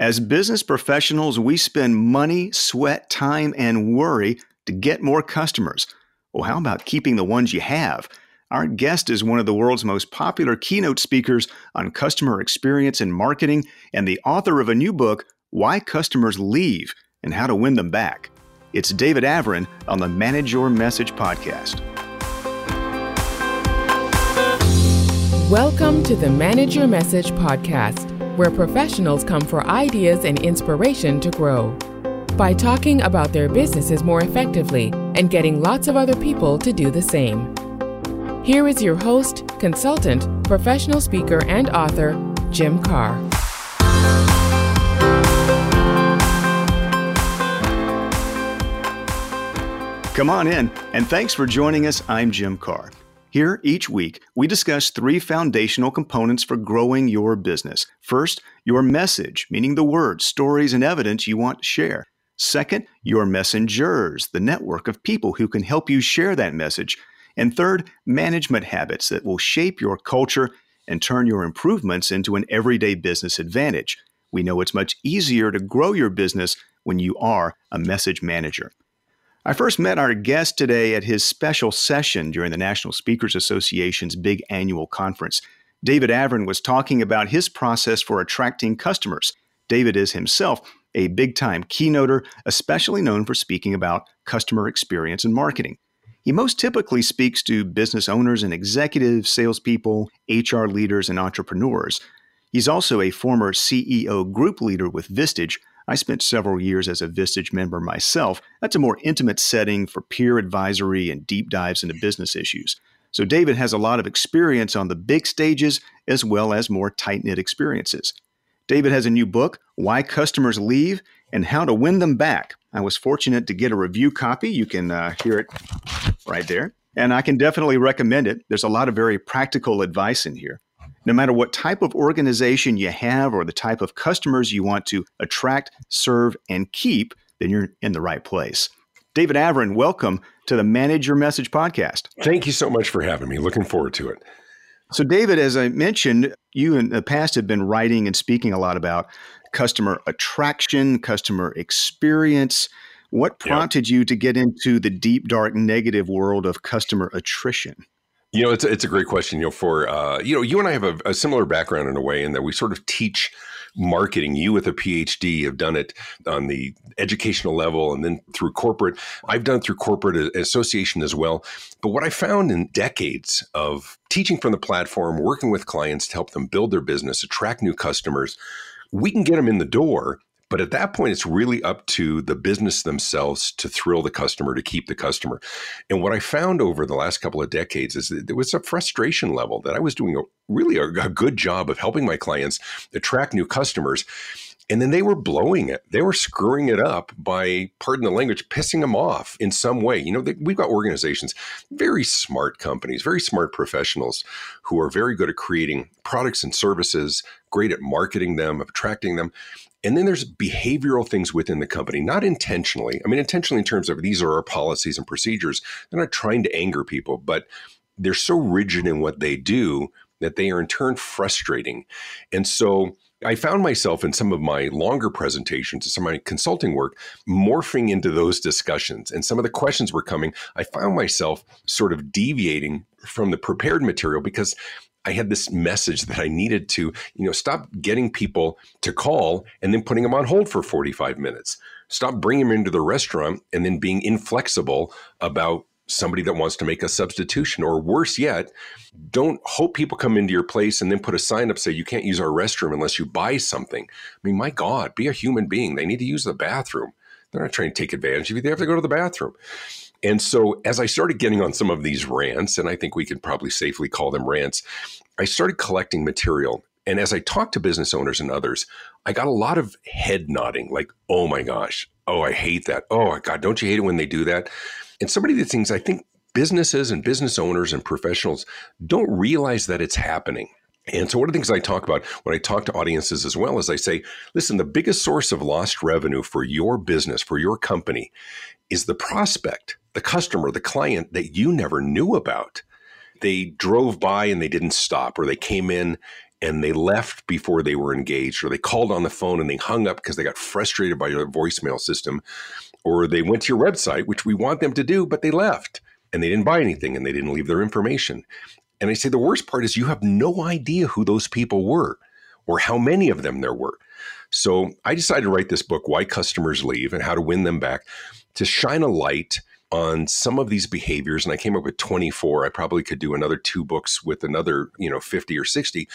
As business professionals, we spend money, sweat, time, and worry to get more customers. Well, how about keeping the ones you have? Our guest is one of the world's most popular keynote speakers on customer experience and marketing, and the author of a new book, Why Customers Leave and How to Win Them Back. It's David Avrin on the Manage Your Message podcast. Welcome to the Manage Your Message podcast, where professionals come for ideas and inspiration to grow. By talking about their businesses more effectively and getting lots of other people to do the same. Here is your host, consultant, professional speaker, and author, Jim Karrh. Come on in, and thanks for joining us. I'm Jim Karrh. Here, each week, we discuss three foundational components for growing your business. First, your message, meaning the words, stories, and evidence you want to share. Second, your messengers, the network of people who can help you share that message. And third, management habits that will shape your culture and turn your improvements into an everyday business advantage. We know it's much easier to grow your business when you are a message manager. I first met our guest today at his special session during the National Speakers Association's big annual conference. David Avrin was talking about his process for attracting customers. David is himself a big time keynoter, especially known for speaking about customer experience and marketing. He most typically speaks to business owners and executives, salespeople, HR leaders, and entrepreneurs. He's also a former CEO group leader with Vistage, I spent several years as a Vistage member myself. That's a more intimate setting for peer advisory and deep dives into business issues. So David has a lot of experience on the big stages as well as more tight knit experiences. David has a new book, Why Customers Leave and How to Win Them Back. I was fortunate to get a review copy. You can uh, hear it right there. And I can definitely recommend it. There's a lot of very practical advice in here no matter what type of organization you have or the type of customers you want to attract, serve, and keep, then you're in the right place. David Avrin, welcome to the Manage Your Message podcast. Thank you so much for having me. Looking forward to it. So, David, as I mentioned, you in the past have been writing and speaking a lot about customer attraction, customer experience. What prompted yep. you to get into the deep, dark, negative world of customer attrition? You know, it's a, it's a great question. You know, for uh, you know, you and I have a, a, similar background in a way in that we sort of teach marketing. You with a PhD have done it on the educational level, and then through corporate. I've done it through corporate association as well. But what I found in decades of teaching from the platform, working with clients to help them build their business, attract new customers, we can get them in the door but at that point, it's really up to the business themselves to thrill the customer, to keep the customer. And what I found over the last couple of decades is that there was a frustration level that I was doing a really a, a good job of helping my clients attract new customers. And then they were blowing it. They were screwing it up by, pardon the language, pissing them off in some way. You know, they, we've got organizations, very smart companies, very smart professionals who are very good at creating products and services, great at marketing them, attracting them. And then there's behavioral things within the company, not intentionally. I mean, intentionally in terms of these are our policies and procedures. They're not trying to anger people, but they're so rigid in what they do that they are in turn frustrating. And so I found myself in some of my longer presentations and some of my consulting work morphing into those discussions. And some of the questions were coming. I found myself sort of deviating from the prepared material because I had this message that I needed to, you know, stop getting people to call and then putting them on hold for 45 minutes. Stop bringing them into the restaurant and then being inflexible about somebody that wants to make a substitution or worse yet don't hope people come into your place and then put a sign up say you can't use our restroom unless you buy something. I mean my god be a human being. They need to use the bathroom. They're not trying to take advantage of you. They have to go to the bathroom and so, as I started getting on some of these rants, and I think we could probably safely call them rants, I started collecting material. And as I talked to business owners and others, I got a lot of head nodding, like, oh my gosh, oh, I hate that. Oh, my God, don't you hate it when they do that? And some of these things I think businesses and business owners and professionals don't realize that it's happening. And so, one of the things I talk about when I talk to audiences as well is I say, listen, the biggest source of lost revenue for your business, for your company, is the prospect the customer, the client that you never knew about. They drove by and they didn't stop, or they came in and they left before they were engaged, or they called on the phone and they hung up because they got frustrated by your voicemail system, or they went to your website, which we want them to do, but they left and they didn't buy anything and they didn't leave their information. And I say the worst part is you have no idea who those people were or how many of them there were. So I decided to write this book, Why Customers Leave and How to Win Them Back, to shine a light on some of these behaviors and I came up with 24 I probably could do another two books with another you know 50 or 60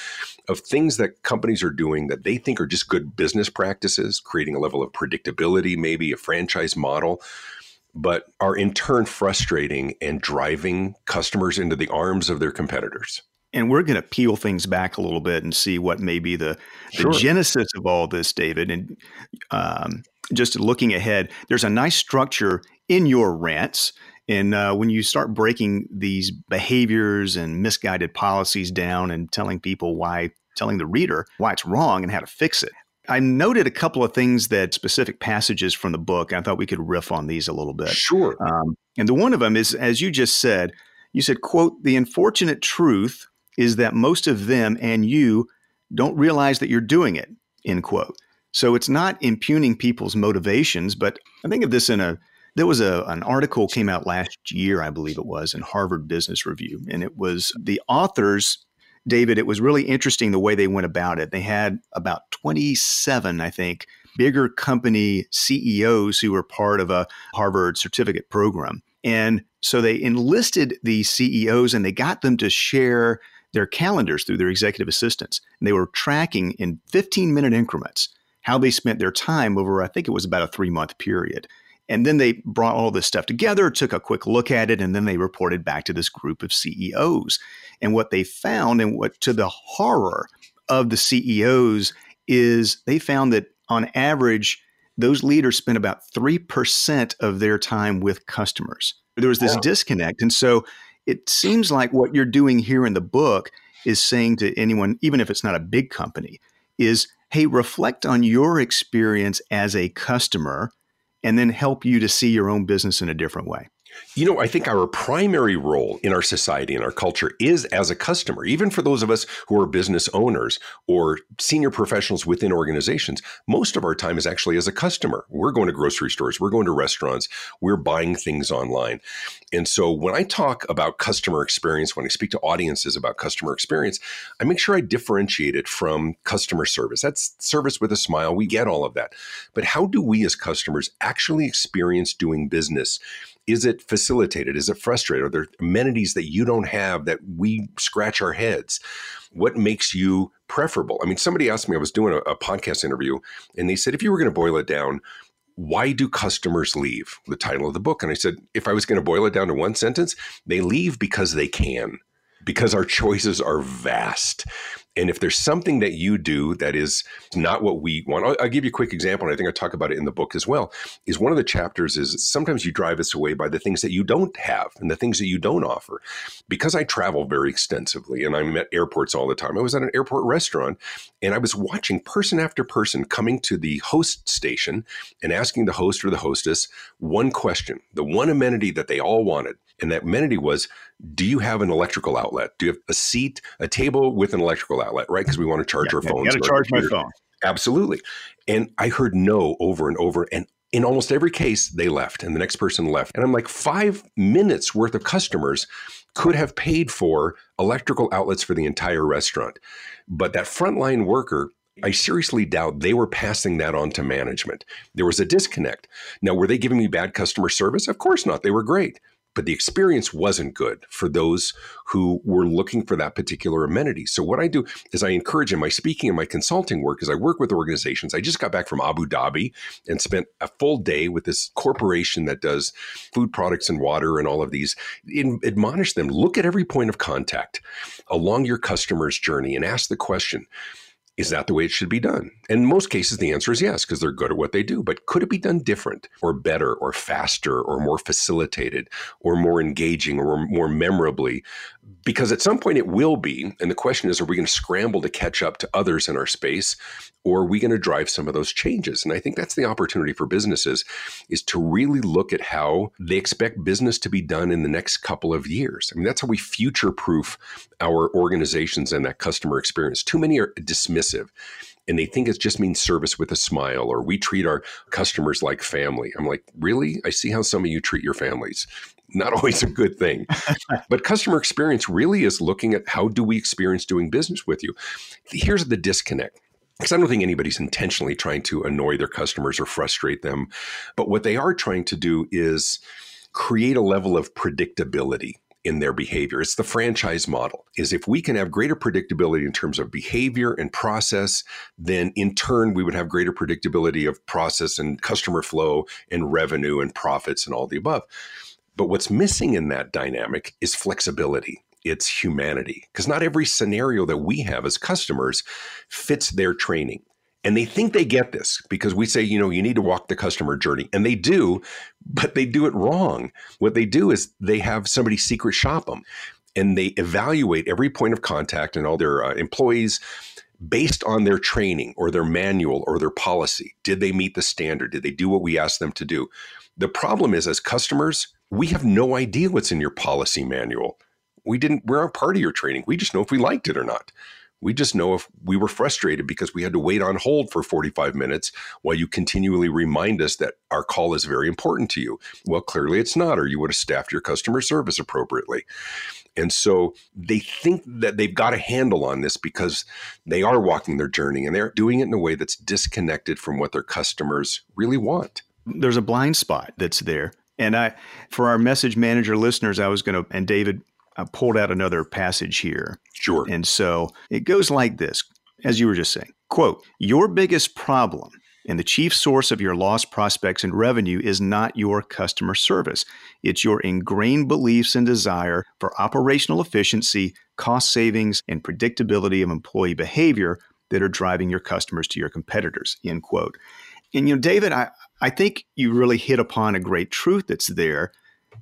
of things that companies are doing that they think are just good business practices creating a level of predictability maybe a franchise model but are in turn frustrating and driving customers into the arms of their competitors. And we're going to peel things back a little bit and see what may be the, the sure. genesis of all this, David. And um, just looking ahead, there's a nice structure in your rants. And uh, when you start breaking these behaviors and misguided policies down and telling people why, telling the reader why it's wrong and how to fix it, I noted a couple of things that specific passages from the book. I thought we could riff on these a little bit. Sure. Um, and the one of them is, as you just said, you said, "quote The unfortunate truth is that most of them and you don't realize that you're doing it." End quote. So it's not impugning people's motivations, but I think of this in a there was a an article came out last year, I believe it was, in Harvard Business Review, and it was the authors David, it was really interesting the way they went about it. They had about 27, I think, bigger company CEOs who were part of a Harvard certificate program. And so they enlisted these CEOs and they got them to share their calendars through their executive assistants. And they were tracking in 15 minute increments how they spent their time over, I think it was about a three month period. And then they brought all this stuff together, took a quick look at it, and then they reported back to this group of CEOs. And what they found, and what to the horror of the CEOs, is they found that on average, those leaders spent about 3% of their time with customers. There was this disconnect. And so it seems like what you're doing here in the book is saying to anyone, even if it's not a big company, is hey, reflect on your experience as a customer and then help you to see your own business in a different way. You know, I think our primary role in our society and our culture is as a customer, even for those of us who are business owners or senior professionals within organizations. Most of our time is actually as a customer. We're going to grocery stores, we're going to restaurants, we're buying things online. And so when I talk about customer experience, when I speak to audiences about customer experience, I make sure I differentiate it from customer service. That's service with a smile. We get all of that. But how do we as customers actually experience doing business? Is it facilitated? Is it frustrated? Are there amenities that you don't have that we scratch our heads? What makes you preferable? I mean, somebody asked me, I was doing a, a podcast interview, and they said, if you were going to boil it down, why do customers leave? The title of the book. And I said, if I was going to boil it down to one sentence, they leave because they can, because our choices are vast. And if there's something that you do that is not what we want, I'll, I'll, give you a quick example, and I think I talk about it in the book as well. Is one of the chapters is sometimes you drive us away by the things that you don't have and the things that you don't offer. Because I travel very extensively and I'm at airports all the time, I was at an airport restaurant and I was watching person after person coming to the host station and asking the host or the hostess one question, the one amenity that they all wanted. And that amenity was, do you have an electrical outlet? Do you have a seat, a table with an electrical outlet, right? Because we want to charge yeah, our phones. got to charge my phone. Absolutely. And I heard no over and over. And in almost every case, they left and the next person left. And I'm like, five minutes worth of customers could have paid for electrical outlets for the entire restaurant. But that frontline worker I seriously doubt they were passing that on to management. There was a disconnect. Now, were they giving me bad customer service? Of course not. They were great but the experience wasn't good for those who were looking for that particular amenity. So what I do is I encourage in my speaking and my consulting work is I work with organizations. I just got back from Abu Dhabi and spent a full day with this corporation that does food products and water and all of these. In, admonish them, look at every point of contact along your customer's journey and ask the question, Is that the way it should be done? And in most cases, the answer is yes, because they're good at what they do. But could it be done different or better or faster or more facilitated or more engaging or more memorably? Because at some point it will be. And the question is are we going to scramble to catch up to others in our space or are we going to drive some of those changes? And I think that's the opportunity for businesses is to really look at how they expect business to be done in the next couple of years. I mean, that's how we future proof our organizations and that customer experience. Too many are dismissed dismissive and they think it just means service with a smile or we treat our customers like family. I'm like, really? I see how some of you treat your families. Not always a good thing. but customer experience really is looking at how do we experience doing business with you. Here's the disconnect because I don't think anybody's intentionally trying to annoy their customers or frustrate them. But what they are trying to do is create a level of predictability in their behavior. It's the franchise model. Is if we can have greater predictability in terms of behavior and process, then in turn we would have greater predictability of process and customer flow and revenue and profits and all the above. But what's missing in that dynamic is flexibility. It's humanity. Because not every scenario that we have as customers fits their training. And they think they get this because we say, you know, you need to walk the customer journey. And they do, but they do it wrong. What they do is they have somebody secret shop them and they evaluate every point of contact and all their uh, employees based on their training or their manual or their policy. Did they meet the standard? Did they do what we asked them to do? The problem is, as customers, we have no idea what's in your policy manual. We didn't, we're not part of your training. We just know if we liked it or not. We just know if we were frustrated because we had to wait on hold for 45 minutes while you continually remind us that our call is very important to you. Well, clearly it's not, or you would have staffed your customer service appropriately. And so they think that they've got a handle on this because they are walking their journey and they're doing it in a way that's disconnected from what their customers really want. There's a blind spot that's there. And I, for our message manager listeners, I was going to, and David I pulled out another passage here. Sure. And so it goes like this, as you were just saying. Quote, your biggest problem and the chief source of your lost prospects and revenue is not your customer service. It's your ingrained beliefs and desire for operational efficiency, cost savings, and predictability of employee behavior that are driving your customers to your competitors. End quote. And you know, David, I, I think you really hit upon a great truth that's there.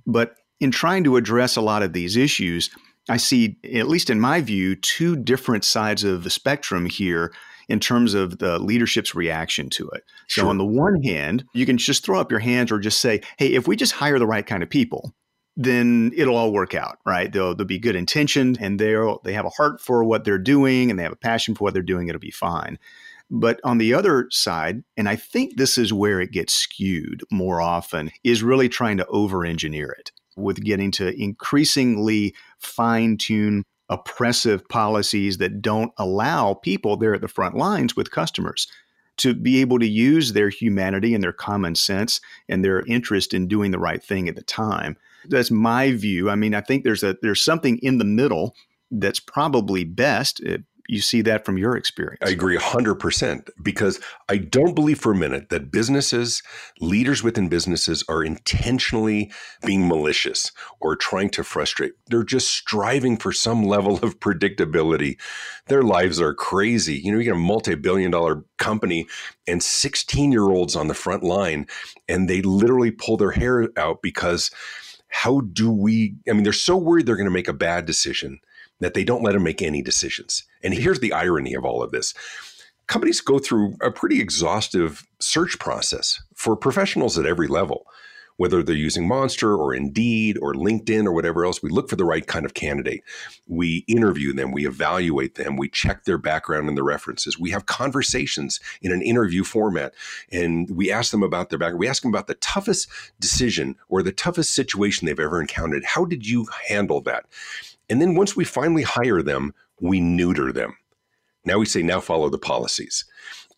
But in trying to address a lot of these issues, I see, at least in my view, two different sides of the spectrum here in terms of the leadership's reaction to it. Sure. So, on the one hand, you can just throw up your hands or just say, hey, if we just hire the right kind of people, then it'll all work out, right? They'll, they'll be good intentioned and they'll they have a heart for what they're doing and they have a passion for what they're doing. It'll be fine. But on the other side, and I think this is where it gets skewed more often, is really trying to over engineer it with getting to increasingly fine tune oppressive policies that don't allow people there at the front lines with customers to be able to use their humanity and their common sense and their interest in doing the right thing at the time. That's my view. I mean, I think there's a there's something in the middle that's probably best eh, you see that from your experience. I agree 100% because I don't believe for a minute that businesses, leaders within businesses are intentionally being malicious or trying to frustrate. They're just striving for some level of predictability. Their lives are crazy. You know, you get a multi billion dollar company and 16 year olds on the front line, and they literally pull their hair out because how do we? I mean, they're so worried they're going to make a bad decision that they don't let them make any decisions. And here's the irony of all of this companies go through a pretty exhaustive search process for professionals at every level. Whether they're using Monster or Indeed or LinkedIn or whatever else, we look for the right kind of candidate. We interview them, we evaluate them, we check their background and their references. We have conversations in an interview format and we ask them about their background. We ask them about the toughest decision or the toughest situation they've ever encountered. How did you handle that? And then once we finally hire them, we neuter them. Now we say, now follow the policies.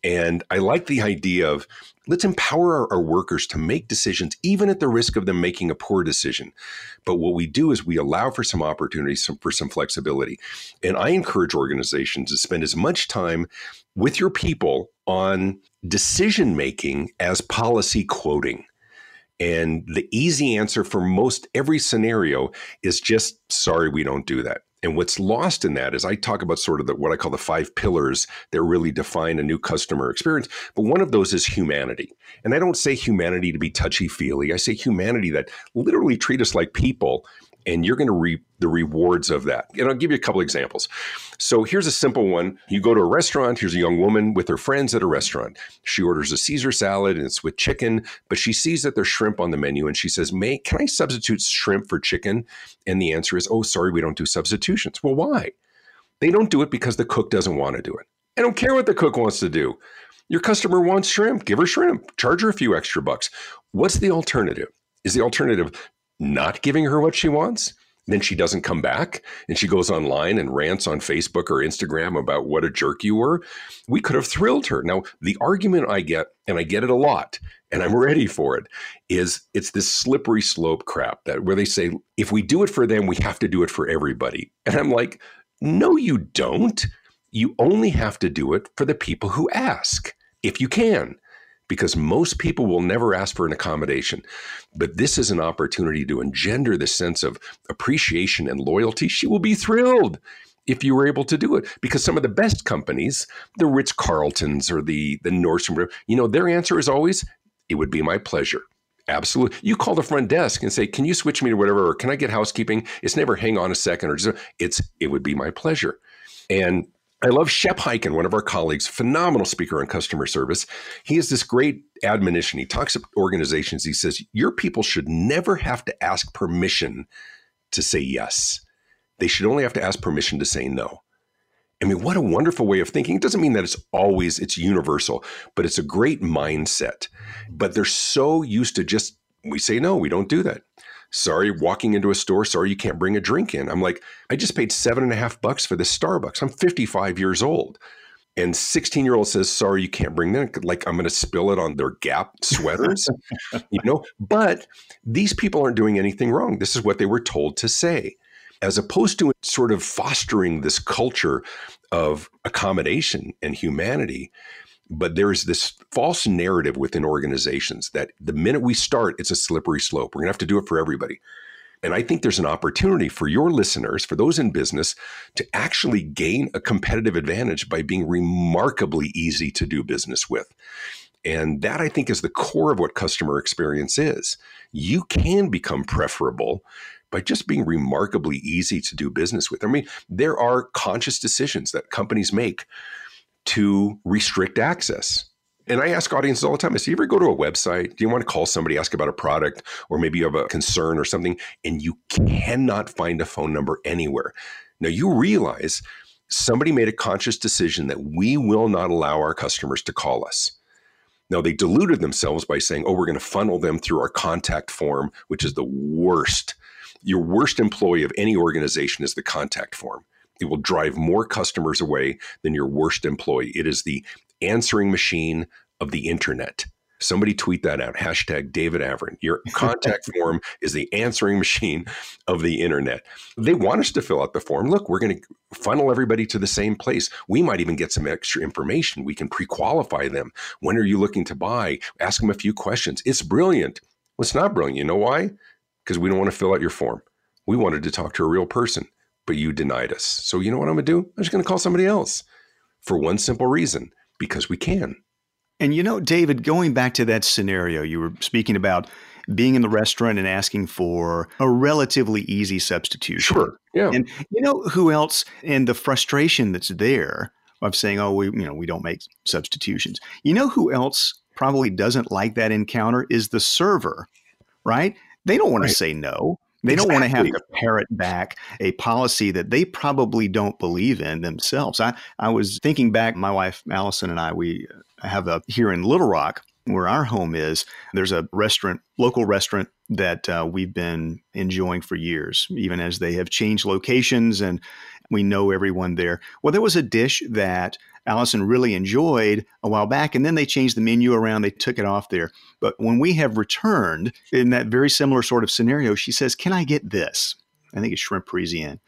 And I like the idea of let's empower our, our, workers to make decisions, even at the risk of them making a poor decision. But what we do is we allow for some opportunities some, for some flexibility. And I encourage organizations to spend as much time with your people on decision making as policy quoting. And the easy answer for most every scenario is just sorry, we don't do that. And what's lost in that is I talk about sort of the, what I call the five pillars that really define a new customer experience. But one of those is humanity. And I don't say humanity to be touchy feely. I say humanity that literally treat us like people and you're going to reap the rewards of that. And I'll give you a couple examples. So here's a simple one. You go to a restaurant, here's a young woman with her friends at a restaurant. She orders a Caesar salad and it's with chicken, but she sees that there's shrimp on the menu and she says, May, can I substitute shrimp for chicken? And the answer is, oh, sorry, we don't do substitutions. Well, why? They don't do it because the cook doesn't want to do it. I don't care what the cook wants to do. Your customer wants shrimp, give her shrimp, charge her a few extra bucks. What's the alternative? Is the alternative not giving her what she wants, then she doesn't come back and she goes online and rants on Facebook or Instagram about what a jerk you were. We could have thrilled her. Now, the argument I get, and I get it a lot, and I'm ready for it, is it's this slippery slope crap that where they say, if we do it for them, we have to do it for everybody. And I'm like, no, you don't. You only have to do it for the people who ask, if you can because most people will never ask for an accommodation. But this is an opportunity to engender the sense of appreciation and loyalty. She will be thrilled if you were able to do it because some of the best companies, the Ritz Carltons or the the Nordstrom, you know, their answer is always, "It would be my pleasure." Absolutely. You call the front desk and say, "Can you switch me to whatever?" or "Can I get housekeeping?" It's never "Hang on a second or just it's it would be my pleasure. And I love Shep Hyken, one of our colleagues, phenomenal speaker on customer service. He has this great admonition. He talks to organizations. He says, Your people should never have to ask permission to say yes. They should only have to ask permission to say no. I mean, what a wonderful way of thinking. It doesn't mean that it's always it's universal, but it's a great mindset. But they're so used to just we say no, we don't do that sorry, walking into a store, sorry, you can't bring a drink in. I'm like, I just paid seven and a half bucks for this Starbucks. I'm 55 years old. And 16 year old says, sorry, you can't bring that. Like, I'm going to spill it on their Gap sweaters, you know? But these people aren't doing anything wrong. This is what they were told to say. As opposed to sort of fostering this culture of accommodation and humanity, but there is this false narrative within organizations that the minute we start, it's a slippery slope. We're going to have to do it for everybody. And I think there's an opportunity for your listeners, for those in business, to actually gain a competitive advantage by being remarkably easy to do business with. And that I think is the core of what customer experience is. You can become preferable by just being remarkably easy to do business with. I mean, there are conscious decisions that companies make to restrict access. And I ask audiences all the time, I say, you ever go to a website? Do you want to call somebody, ask about a product, or maybe you have a concern or something, and you cannot find a phone number anywhere? Now you realize somebody made a conscious decision that we will not allow our customers to call us. Now they deluded themselves by saying, oh, we're going to funnel them through our contact form, which is the worst. Your worst employee of any organization is the contact form. It will drive more customers away than your worst employee. It is the answering machine of the internet. Somebody tweet that out. Hashtag David Avrin. Your contact form is the answering machine of the internet. They want us to fill out the form. Look, we're going to funnel everybody to the same place. We might even get some extra information. We can pre qualify them. When are you looking to buy? Ask them a few questions. It's brilliant. Well, it's not brilliant. You know why? Because we don't want to fill out your form. We wanted to talk to a real person but you denied us. So you know what I'm going to do? I'm just going to call somebody else for one simple reason because we can. And you know, David, going back to that scenario, you were speaking about being in the restaurant and asking for a relatively easy substitution. Sure. Yeah. And you know who else and the frustration that's there of saying, oh, we, you know, we don't make substitutions. You know who else probably doesn't like that encounter is the server, right? They don't want right. to say no. They don't want to have to parrot back a policy that they probably don't believe in themselves. I, I was thinking back, my wife Allison and I, we have a here in Little Rock where our home is. There's a restaurant, local restaurant that uh, we've been enjoying for years, even as they have changed locations and we know everyone there. Well, there was a dish that Allison really enjoyed a while back. And then they changed the menu around, they took it off there. But when we have returned in that very similar sort of scenario, she says, Can I get this? I think it's shrimp Parisienne.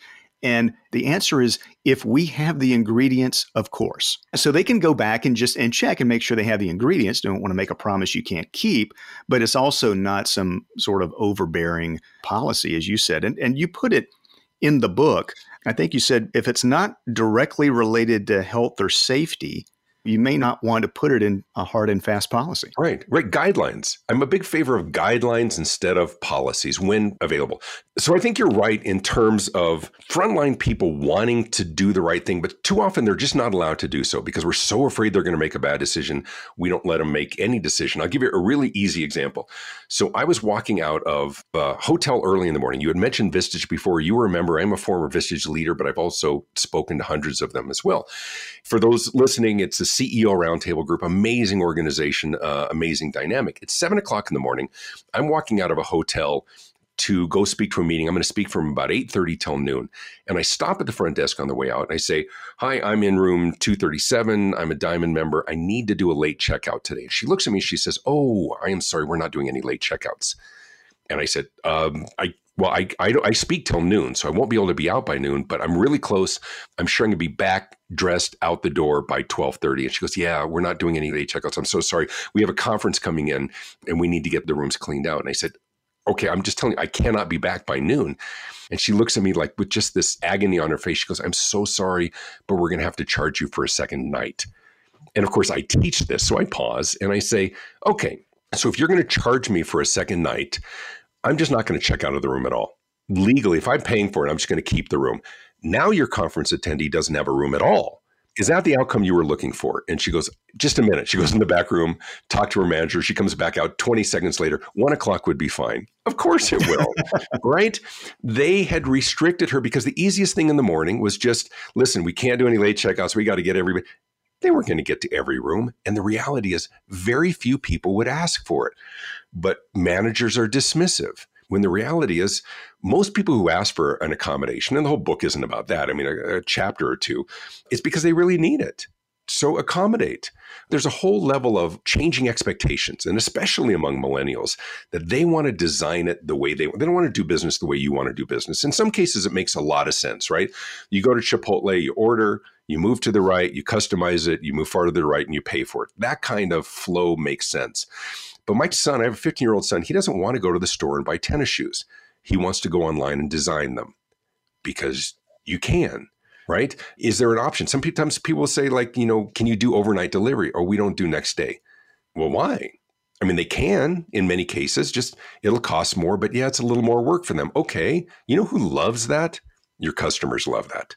And the answer is if we have the ingredients, of course. So they can go back and just and check and make sure they have the ingredients. Don't want to make a promise you can't keep, but it's also not some sort of overbearing policy, as you said. And and you put it in the book I think you said if it's not directly related to health or safety, you may not want to put it in a hard and fast policy. Right, right. Guidelines. I'm a big favor of guidelines instead of policies when available. So I think you're right in terms of frontline people wanting to do the right thing, but too often they're just not allowed to do so because we're so afraid they're going to make a bad decision. We don't let them make any decision. I'll give you a really easy example. So I was walking out of a hotel early in the morning. You had mentioned Vistage before. You remember I'm a former Vistage leader, but I've also spoken to hundreds of them as well. For those listening, it's a CEO Roundtable Group, amazing organization, uh, amazing dynamic. It's seven o'clock in the morning. I'm walking out of a hotel to go speak to a meeting. I'm going to speak from about 8:30 till noon. And I stop at the front desk on the way out and I say, "Hi, I'm in room 237. I'm a diamond member. I need to do a late checkout today." She looks at me, she says, "Oh, I am sorry, we're not doing any late checkouts." And I said, um, I well, I, I, I speak till noon, so I won't be able to be out by noon, but I'm really close. I'm sure I'm gonna be back dressed out the door by 12:30. And she goes, Yeah, we're not doing any late checkouts. I'm so sorry. We have a conference coming in and we need to get the rooms cleaned out. And I said, okay, I'm just telling you, I cannot be back by noon. And she looks at me like with just this agony on her face. She goes, I'm so sorry, but we're to have to charge you for a second night. And of course, I teach this. So I pause and I say, okay, so if you're going to charge me for a second night, I'm just not going to check out of the room at all. Legally, if I'm paying for it, I'm just going to keep the room. Now your conference attendee doesn't have a room at all is that the outcome you were looking for? And she goes, just a minute. She goes in the back room, talk to her manager. She comes back out 20 seconds later. One o'clock would be fine. Of course it will, right? They had restricted her because the easiest thing in the morning was just, listen, we can't do any late checkouts. We got to get everybody. They weren't going to get to every room. And the reality is, very few people would ask for it. But managers are dismissive when the reality is most people who ask for an accommodation, and the whole book isn't about that, I mean, a, a chapter or two, it's because they really need it. So accommodate. There's a whole level of changing expectations, and especially among millennials, that they want to design it the way they they don't want to do business the way you want to do business. In some cases, it makes a lot of sense, right? You go to Chipotle, you order, you move to the right, you customize it, you move farther to the right, and you pay for it. That kind of flow makes sense. But my son, I have a 15 year old son, he doesn't want to go to the store and buy tennis shoes. He wants to go online and design them because you can, right? Is there an option? Sometimes people say, like, you know, can you do overnight delivery or we don't do next day? Well, why? I mean, they can in many cases, just it'll cost more, but yeah, it's a little more work for them. Okay. You know who loves that? Your customers love that.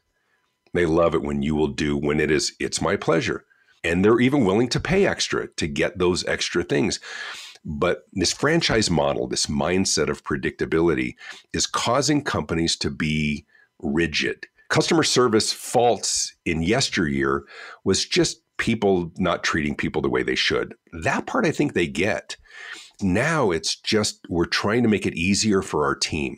They love it when you will do when it is, it's my pleasure. And they're even willing to pay extra to get those extra things. But this franchise model, this mindset of predictability, is causing companies to be rigid. Customer service faults in yesteryear was just people not treating people the way they should. That part I think they get. Now it's just we're trying to make it easier for our team.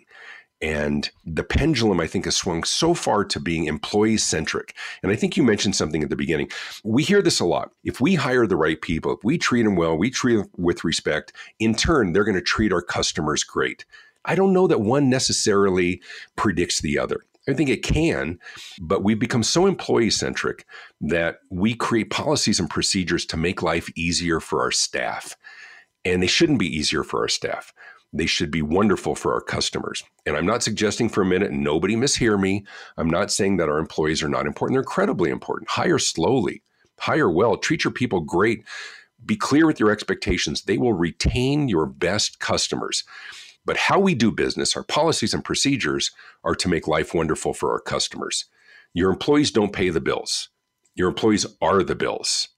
And the pendulum, I think, has swung so far to being employee centric. And I think you mentioned something at the beginning. We hear this a lot. If we hire the right people, if we treat them well, we treat them with respect, in turn, they're going to treat our customers great. I don't know that one necessarily predicts the other. I think it can, but we've become so employee centric that we create policies and procedures to make life easier for our staff. And they shouldn't be easier for our staff. They should be wonderful for our customers. And I'm not suggesting for a minute, nobody mishear me. I'm not saying that our employees are not important. They're incredibly important. Hire slowly, hire well, treat your people great. Be clear with your expectations. They will retain your best customers. But how we do business, our policies and procedures are to make life wonderful for our customers. Your employees don't pay the bills. Your employees are the bills.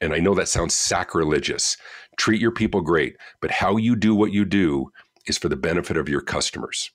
And I know that sounds sacrilegious treat your people great, but how you do what you do is for the benefit of your customers.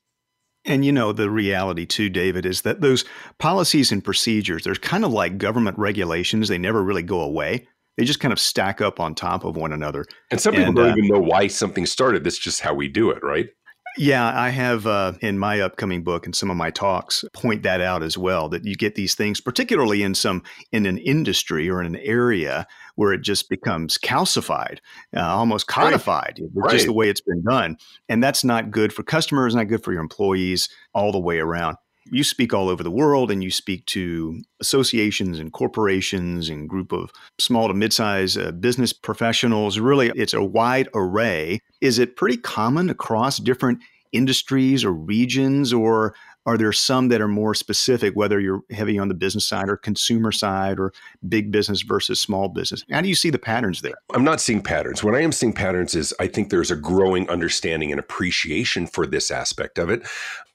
And you know, the reality too, David, is that those policies and procedures, they're kind of like government regulations. They never really go away. They just kind of stack up on top of one another. And some people and, don't uh, even know why something started. That's just how we do it, right? Yeah, I have uh, in my upcoming book and some of my talks point that out as well. That you get these things, particularly in some in an industry or in an area where it just becomes calcified, uh, almost codified, right. just the way it's been done, and that's not good for customers, not good for your employees, all the way around. You speak all over the world, and you speak to associations and corporations and group of small to mid-sized uh, business professionals. Really, it's a wide array. Is it pretty common across different industries or regions, or are there some that are more specific, whether you're heavy on the business side or consumer side or big business versus small business? How do you see the patterns there? I'm not seeing patterns. What I am seeing patterns is I think there's a growing understanding and appreciation for this aspect of it.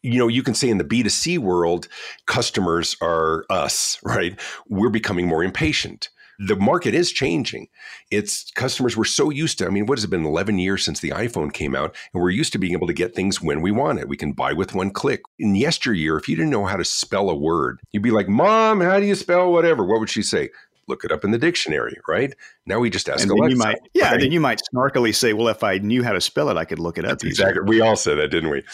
You know, you can say in the B2C world, customers are us, right? We're becoming more impatient the market is changing. It's customers were so used to, I mean, what has it been 11 years since the iPhone came out? And we're used to being able to get things when we want it. We can buy with one click. In yesteryear, if you didn't know how to spell a word, you'd be like, Mom, how do you spell whatever? What would she say? Look it up in the dictionary, right? Now we just ask and Alexa. Might, yeah, right? then you might snarkily say, "Well, if I knew how to spell it, I could look it up." exactly. We all said that, didn't we?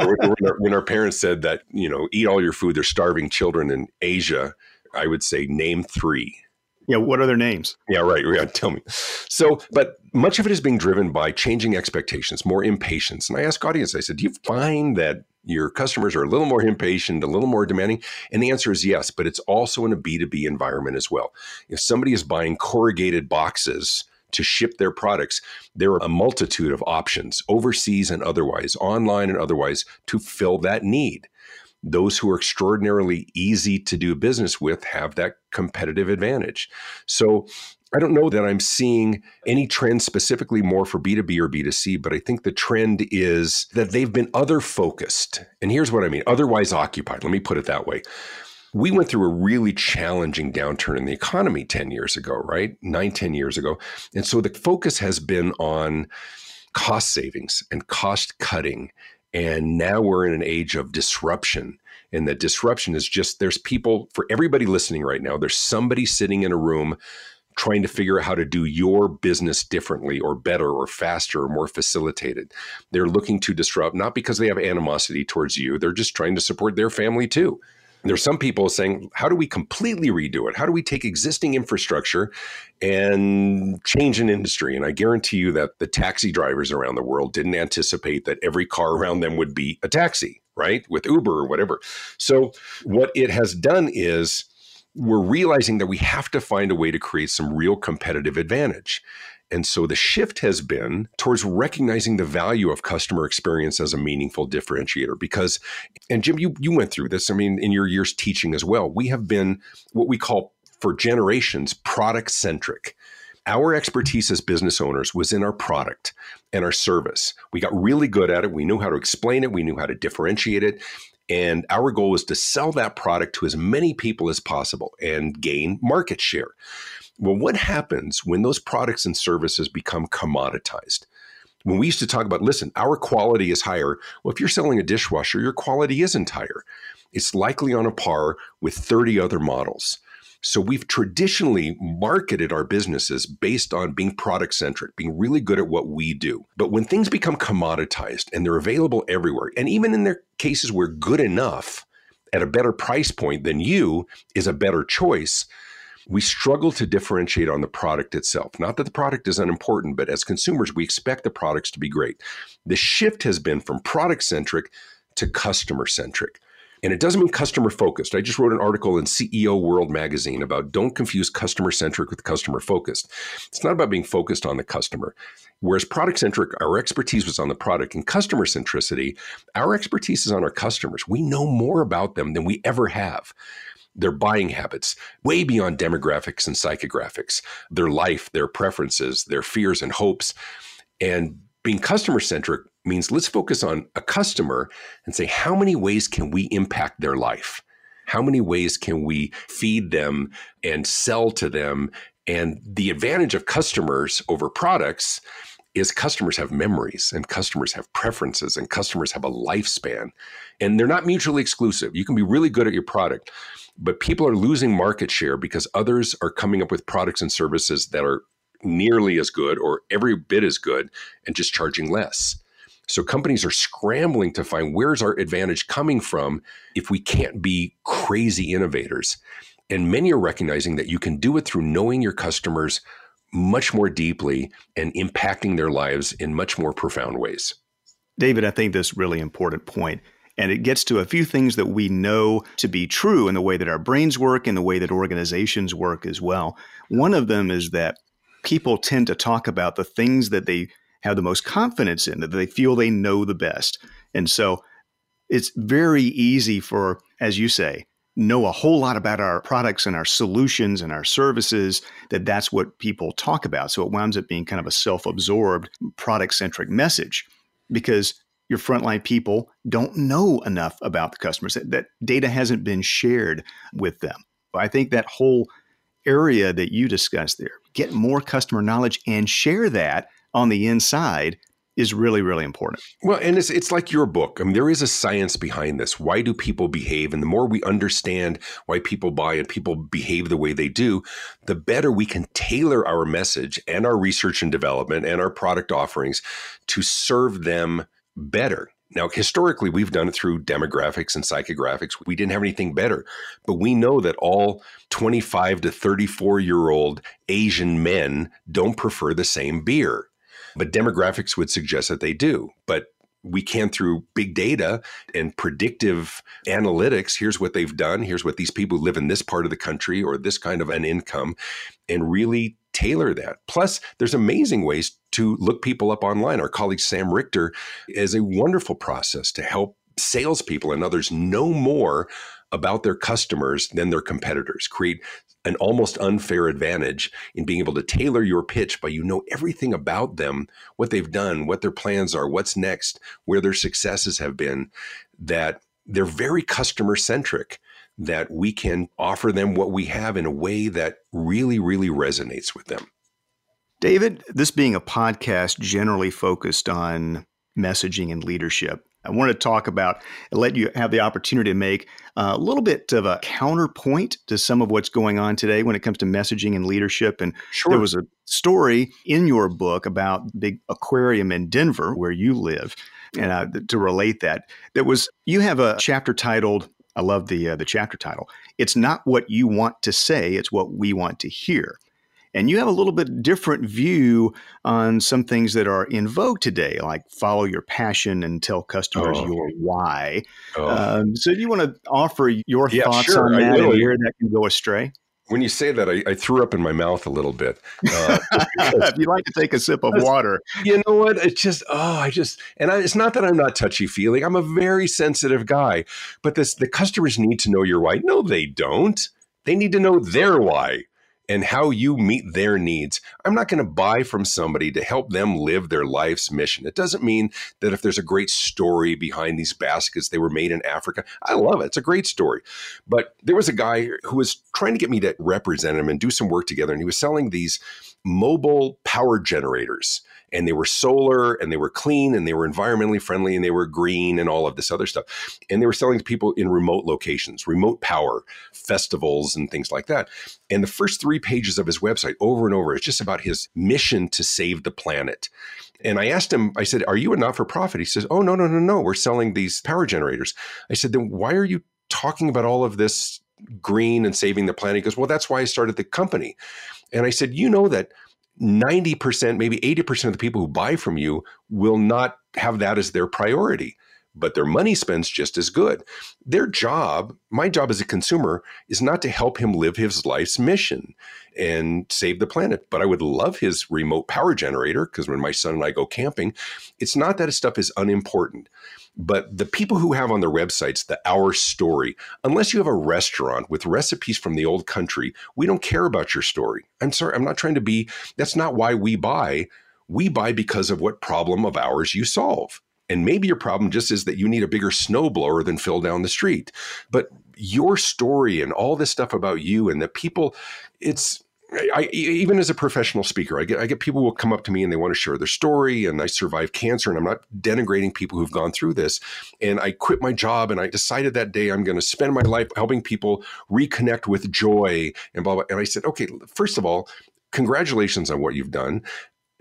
when, our, when our parents said that, you know, eat all your food. They're starving children in Asia. I would say, name three yeah, what are their names? Yeah, right. Yeah, tell me. So, but much of it is being driven by changing expectations, more impatience. And I ask audience, I said, do you find that your customers are a little more impatient, a little more demanding? And the answer is yes, but it's also in a B2B environment as well. If somebody is buying corrugated boxes, to ship their products, there are a multitude of options, overseas and otherwise, online and otherwise, to fill that need those who are extraordinarily easy to do business with have that competitive advantage. So I don't know that I'm seeing any trend specifically more for B2B or B2C, but I think the trend is that they've been other focused. And here's what I mean otherwise occupied. Let me put it that way. We went through a really challenging downturn in the economy 10 years ago, right? Nine, 10 years ago. And so the focus has been on cost savings and cost cutting and now we're in an age of disruption. And that disruption is just there's people for everybody listening right now, there's somebody sitting in a room trying to figure out how to do your business differently or better or faster or more facilitated. They're looking to disrupt, not because they have animosity towards you, they're just trying to support their family too. There's some people saying, how do we completely redo it? How do we take existing infrastructure and change an industry? And I guarantee you that the taxi drivers around the world didn't anticipate that every car around them would be a taxi, right? With Uber or whatever. So, what it has done is we're realizing that we have to find a way to create some real competitive advantage. And so the shift has been towards recognizing the value of customer experience as a meaningful differentiator. Because, and Jim, you, you went through this, I mean, in your years teaching as well, we have been what we call for generations product centric. Our expertise as business owners was in our product and our service. We got really good at it. We knew how to explain it, we knew how to differentiate it. And our goal was to sell that product to as many people as possible and gain market share. Well, what happens when those products and services become commoditized? When we used to talk about, listen, our quality is higher. Well, if you're selling a dishwasher, your quality isn't higher. It's likely on a par with 30 other models. So we've traditionally marketed our businesses based on being product centric, being really good at what we do. But when things become commoditized and they're available everywhere, and even in their cases where good enough at a better price point than you is a better choice, we struggle to differentiate on the product itself. Not that the product is unimportant, but as consumers, we expect the products to be great. The shift has been from product centric to customer centric. And it doesn't mean customer focused. I just wrote an article in CEO World magazine about don't confuse customer centric with customer focused. It's not about being focused on the customer. Whereas product centric, our expertise was on the product, and customer centricity, our expertise is on our customers. We know more about them than we ever have their buying habits, way beyond demographics and psychographics, their life, their preferences, their fears and hopes. And being customer centric means let's focus on a customer and say, how many ways can we impact their life? How many ways can we feed them and sell to them? And the advantage of customers over products is customers have memories and customers have preferences and customers have a lifespan and they're not mutually exclusive. You can be really good at your product, but people are losing market share because others are coming up with products and services that are nearly as good or every bit as good and just charging less. So companies are scrambling to find where's our advantage coming from if we can't be crazy innovators. And many are recognizing that you can do it through knowing your customers much more deeply and impacting their lives in much more profound ways. David, I think this really important point and it gets to a few things that we know to be true in the way that our brains work and the way that organizations work as well. One of them is that people tend to talk about the things that they have the most confidence in, that they feel they know the best. And so it's very easy for, as you say, know a whole lot about our products and our solutions and our services that that's what people talk about so it winds up being kind of a self-absorbed product-centric message because your frontline people don't know enough about the customers that, that data hasn't been shared with them i think that whole area that you discussed there get more customer knowledge and share that on the inside is really really important. Well, and it's it's like your book. I mean, there is a science behind this. Why do people behave? And the more we understand why people buy and people behave the way they do, the better we can tailor our message and our research and development and our product offerings to serve them better. Now, historically, we've done it through demographics and psychographics. We didn't have anything better, but we know that all 25 to 34 year old Asian men don't prefer the same beer. But demographics would suggest that they do. But we can through big data and predictive analytics here's what they've done here's what these people live in this part of the country or this kind of an income and really tailor that. Plus there's amazing ways to look people up online. Our colleague sam richter is a wonderful process to help salespeople and others know more about their customers than their competitors create an almost unfair advantage in being able to tailor your pitch by you know everything about them, what they've done, what their plans are, what's next, where their successes have been, that they're very customer centric, that we can offer them what we have in a way that really, really resonates with them. David, this being a podcast generally focused on messaging and leadership, I want to talk about and let you have the opportunity to make a little bit of a counterpoint to some of what's going on today when it comes to messaging and leadership. And sure. there was a story in your book about the big aquarium in Denver where you live, and uh, to relate that, that was you have a chapter titled. I love the uh, the chapter title. It's not what you want to say; it's what we want to hear. And you have a little bit different view on some things that are in vogue today, like follow your passion and tell customers oh. your why. Oh. Um, so, do you want to offer your yeah, thoughts sure. on that and where that can go astray? When you say that, I, I, threw up in my mouth a little bit. Uh, if you like to take a sip of water, you know what? It's just oh, I just and I, it's not that I'm not touchy feeling. I'm a very sensitive guy, but this the customers need to know your why. No, they don't. They need to know their why and how you meet their needs. I'm not going to buy from somebody to help them live their life's mission. It doesn't mean that if there's a great story behind these baskets, they were made in Africa. I love it. It's a great story. But there was a guy who was trying to get me to represent him and do some work together, and he was selling these mobile power generators and they were solar and they were clean and they were environmentally friendly and they were green and all of this other stuff. And they were selling to people in remote locations, remote power, festivals, and things like that. And the first three pages of his website, over and over, is just about his mission to save the planet. And I asked him, I said, Are you a not for profit? He says, Oh, no, no, no, no. We're selling these power generators. I said, Then why are you talking about all of this green and saving the planet? He goes, Well, that's why I started the company. And I said, You know that 90%, maybe 80% of the people who buy from you will not have that as their priority, but their money spends just as good. Their job, my job as a consumer, is not to help him live his life's mission and save the planet. But I would love his remote power generator because when my son and I go camping, it's not that stuff is unimportant. But the people who have on their websites the Our Story, unless you have a restaurant with recipes from the old country, we don't care about your story. I'm sorry, I'm not trying to be, that's not why we buy. We buy because of what problem of ours you solve. And maybe your problem just is that you need a bigger snowblower than Phil down the street. But your story and all this stuff about you and the people, it's I, even as a professional speaker, I get I get people will come up to me and they want to share their story. And I survived cancer, and I'm not denigrating people who've gone through this. And I quit my job, and I decided that day I'm going to spend my life helping people reconnect with joy and blah blah. And I said, okay, first of all, congratulations on what you've done.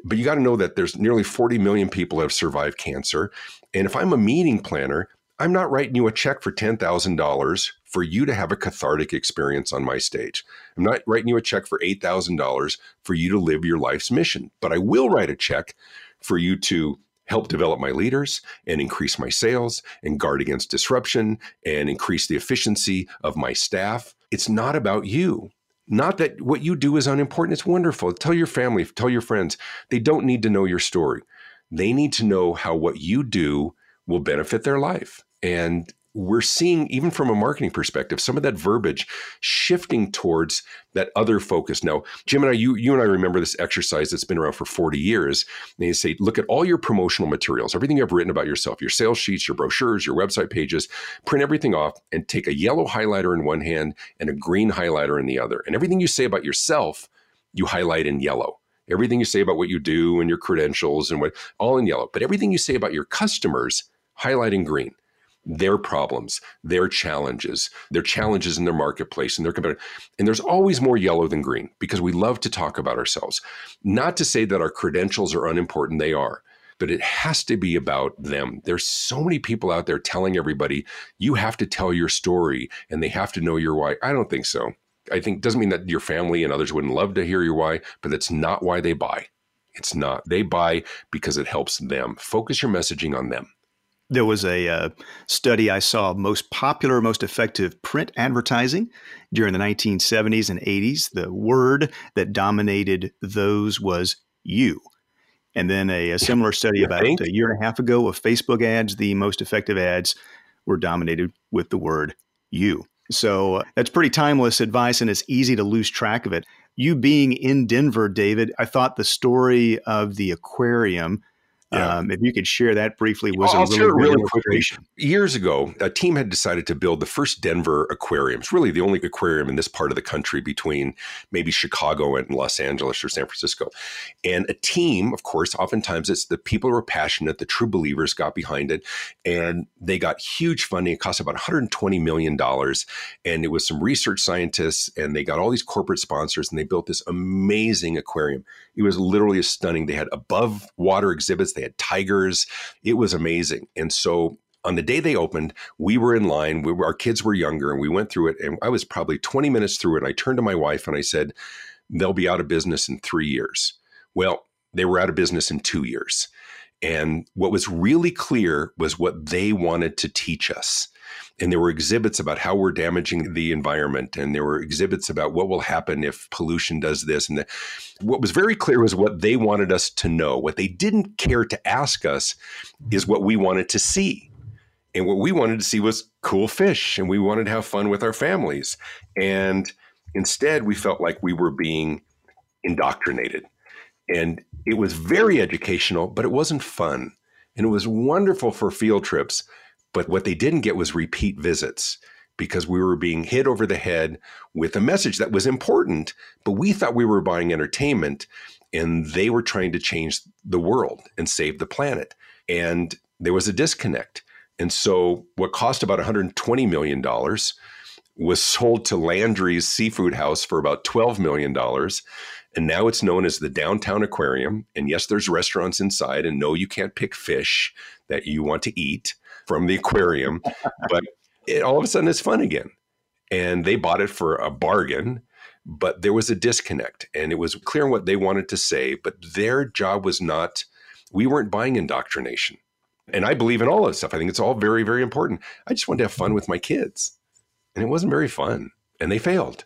But you got to know that there's nearly 40 million people have survived cancer. And if I'm a meeting planner, I'm not writing you a check for $10,000 for you to have a cathartic experience on my stage. I'm not writing you a check for $8,000 for you to live your life's mission, but I will write a check for you to help develop my leaders and increase my sales and guard against disruption and increase the efficiency of my staff. It's not about you. Not that what you do is unimportant. It's wonderful. Tell your family, tell your friends. They don't need to know your story. They need to know how what you do will benefit their life And we're seeing, even from a marketing perspective, some of that verbiage shifting towards that other focus. Now, Jim and I, you, you and I remember this exercise that's been around for 40 years. You say, look at all your promotional materials, everything you've written about yourself, your sales sheets, your brochures, your website pages, print everything off and take a yellow highlighter in one hand and a green highlighter in the other. And everything you say about yourself, you highlight in yellow. Everything you say about what you do and your credentials and what all in yellow. But everything you say about your customers, highlight in green their problems, their challenges, their hmm. challenges in their marketplace and their competitor. And there's always more yellow than green because we love to talk about ourselves. Not to say that our credentials are unimportant, they are. But it has to be about them. There's so many people out there telling everybody, you have to tell your story and they have to know your why. I don't think so. I think doesn't mean that your family and others wouldn't love to hear your why, but that's not why they buy. It's not. They buy because it helps them. Focus your messaging on them. There was a uh, study I saw most popular, most effective print advertising during the 1970s and 80s. The word that dominated those was you. And then a, a similar study about a year and a half ago of Facebook ads, the most effective ads were dominated with the word you. So uh, that's pretty timeless advice, and it's easy to lose track of it. You being in Denver, David, I thought the story of the aquarium yeah. Um, if you could share that briefly, was I'll, a really, really quickly. Years ago, a team had decided to build the first Denver aquarium. It's really the only aquarium in this part of the country between maybe Chicago and Los Angeles or San Francisco. And a team, of course, oftentimes it's the people who are passionate, the true believers got behind it, and they got huge funding. It cost about 120 million dollars, and it was some research scientists, and they got all these corporate sponsors, and they built this amazing aquarium. It was literally stunning. They had above water exhibits they had tigers. It was amazing. And so on the day they opened, we were in line. We were, our kids were younger, and we went through it. And I was probably 20 minutes through it. And I turned to my wife and I said, "They'll be out of business in three years." Well, they were out of business in two years. And what was really clear was what they wanted to teach us and there were exhibits about how we're damaging the environment and there were exhibits about what will happen if pollution does this and the, what was very clear was what they wanted us to know. What they didn't care to ask us is what we wanted to see. And what we wanted to see was cool fish and we wanted to have fun with our families. And instead we felt like we were being indoctrinated. And it was very educational but it wasn't fun. And it was wonderful for field trips but what they didn't get was repeat visits because we were being hit over the head with a message that was important, but we thought we were buying entertainment and they were trying to change the world and save the planet. And there was a disconnect. And so what cost about $120 million was sold to Landry's Seafood House for about $12 million. And now it's known as the Downtown Aquarium. And yes, there's restaurants inside. And no, you can't pick fish that you want to eat from the aquarium, but it, all of a sudden it's fun again. And they bought it for a bargain, but there was a disconnect and it was clear what they wanted to say, but their job was not, we weren't buying indoctrination. And I believe in all of this stuff. I think it's all very, very important. I just wanted to have fun with my kids. And it wasn't very fun. And they failed.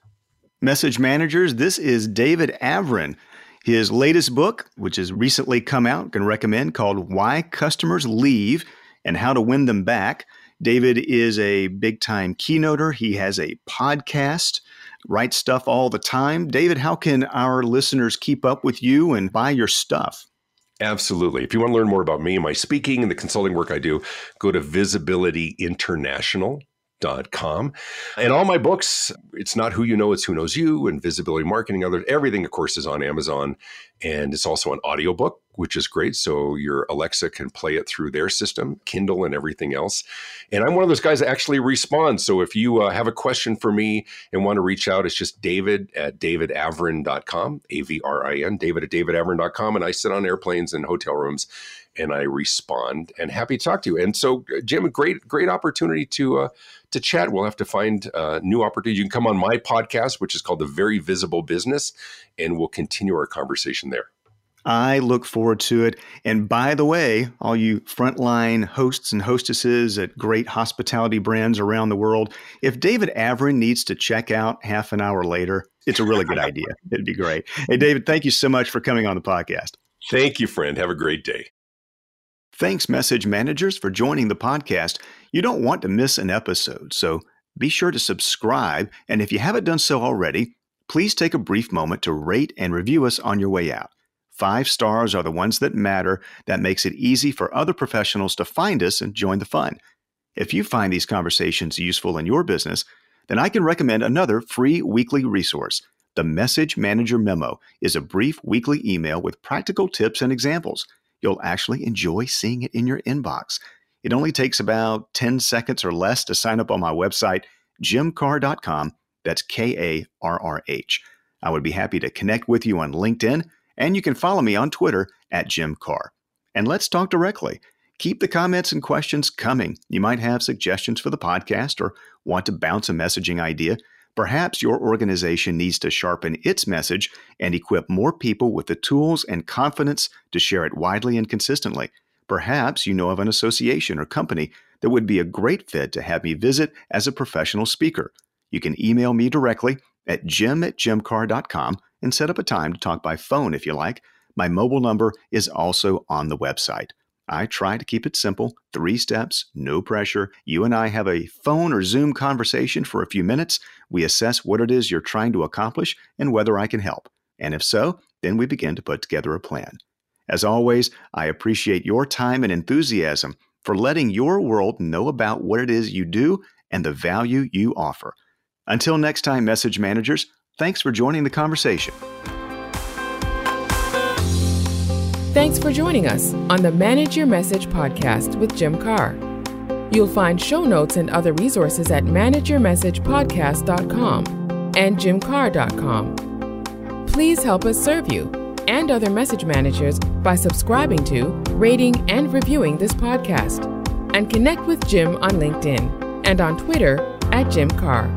Message managers, this is David Avrin. His latest book, which has recently come out, can recommend called Why Customers Leave and how to win them back. David is a big time keynoter. He has a podcast, writes stuff all the time. David, how can our listeners keep up with you and buy your stuff? Absolutely. If you want to learn more about me, my speaking, and the consulting work I do, go to Visibility International com. And all my books, it's not who you know, it's who knows you, and visibility marketing, other everything, of course, is on Amazon. And it's also an audiobook, which is great. So your Alexa can play it through their system, Kindle and everything else. And I'm one of those guys that actually responds. So if you uh, have a question for me and want to reach out, it's just david at davidavrin.com, A V R I N, david at davidavrin.com. And I sit on airplanes and hotel rooms and I respond and happy to talk to you. And so, uh, Jim, great, great opportunity to uh, to chat. We'll have to find uh, new opportunities. You can come on my podcast, which is called The Very Visible Business, and we'll continue our conversation there. I look forward to it. And by the way, all you frontline hosts and hostesses at great hospitality brands around the world, if David Avrin needs to check out half an hour later, it's a really good idea. It'd be great. Hey, David, thank you so much for coming on the podcast. Thank you, friend. Have a great day. Thanks, message managers, for joining the podcast. You don't want to miss an episode, so be sure to subscribe. And if you haven't done so already, please take a brief moment to rate and review us on your way out. Five stars are the ones that matter. That makes it easy for other professionals to find us and join the fun. If you find these conversations useful in your business, then I can recommend another free weekly resource. The Message Manager Memo is a brief weekly email with practical tips and examples. You'll actually enjoy seeing it in your inbox. It only takes about 10 seconds or less to sign up on my website, jimkarrh.com. That's K A R R H. I would be happy to connect with you on LinkedIn, and you can follow me on Twitter at Jim Karrh. And let's talk directly. Keep the comments and questions coming. You might have suggestions for the podcast or want to bounce a messaging idea. Perhaps your organization needs to sharpen its message and equip more people with the tools and confidence to share it widely and consistently. Perhaps you know of an association or company that would be a great fit to have me visit as a professional speaker. You can email me directly at jim at jimkarrh.com and set up a time to talk by phone if you like. My mobile number is also on the website. I try to keep it simple, three steps, no pressure. You and I have a phone or Zoom conversation for a few minutes. We assess what it is you're trying to accomplish and whether I can help. And if so, then we begin to put together a plan. As always, I appreciate your time and enthusiasm for letting your world know about what it is you do and the value you offer. Until next time, message managers, thanks for joining the conversation. Thanks for joining us on the Manage Your Message podcast with Jim Karrh. You'll find show notes and other resources at manageyourmessagepodcast.com and jimkarrh.com. Please help us serve you and other message managers by subscribing to, rating, and reviewing this podcast. And connect with Jim on LinkedIn and on Twitter at Jim Karrh.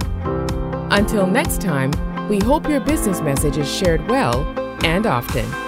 Until next time, we hope your business message is shared well and often.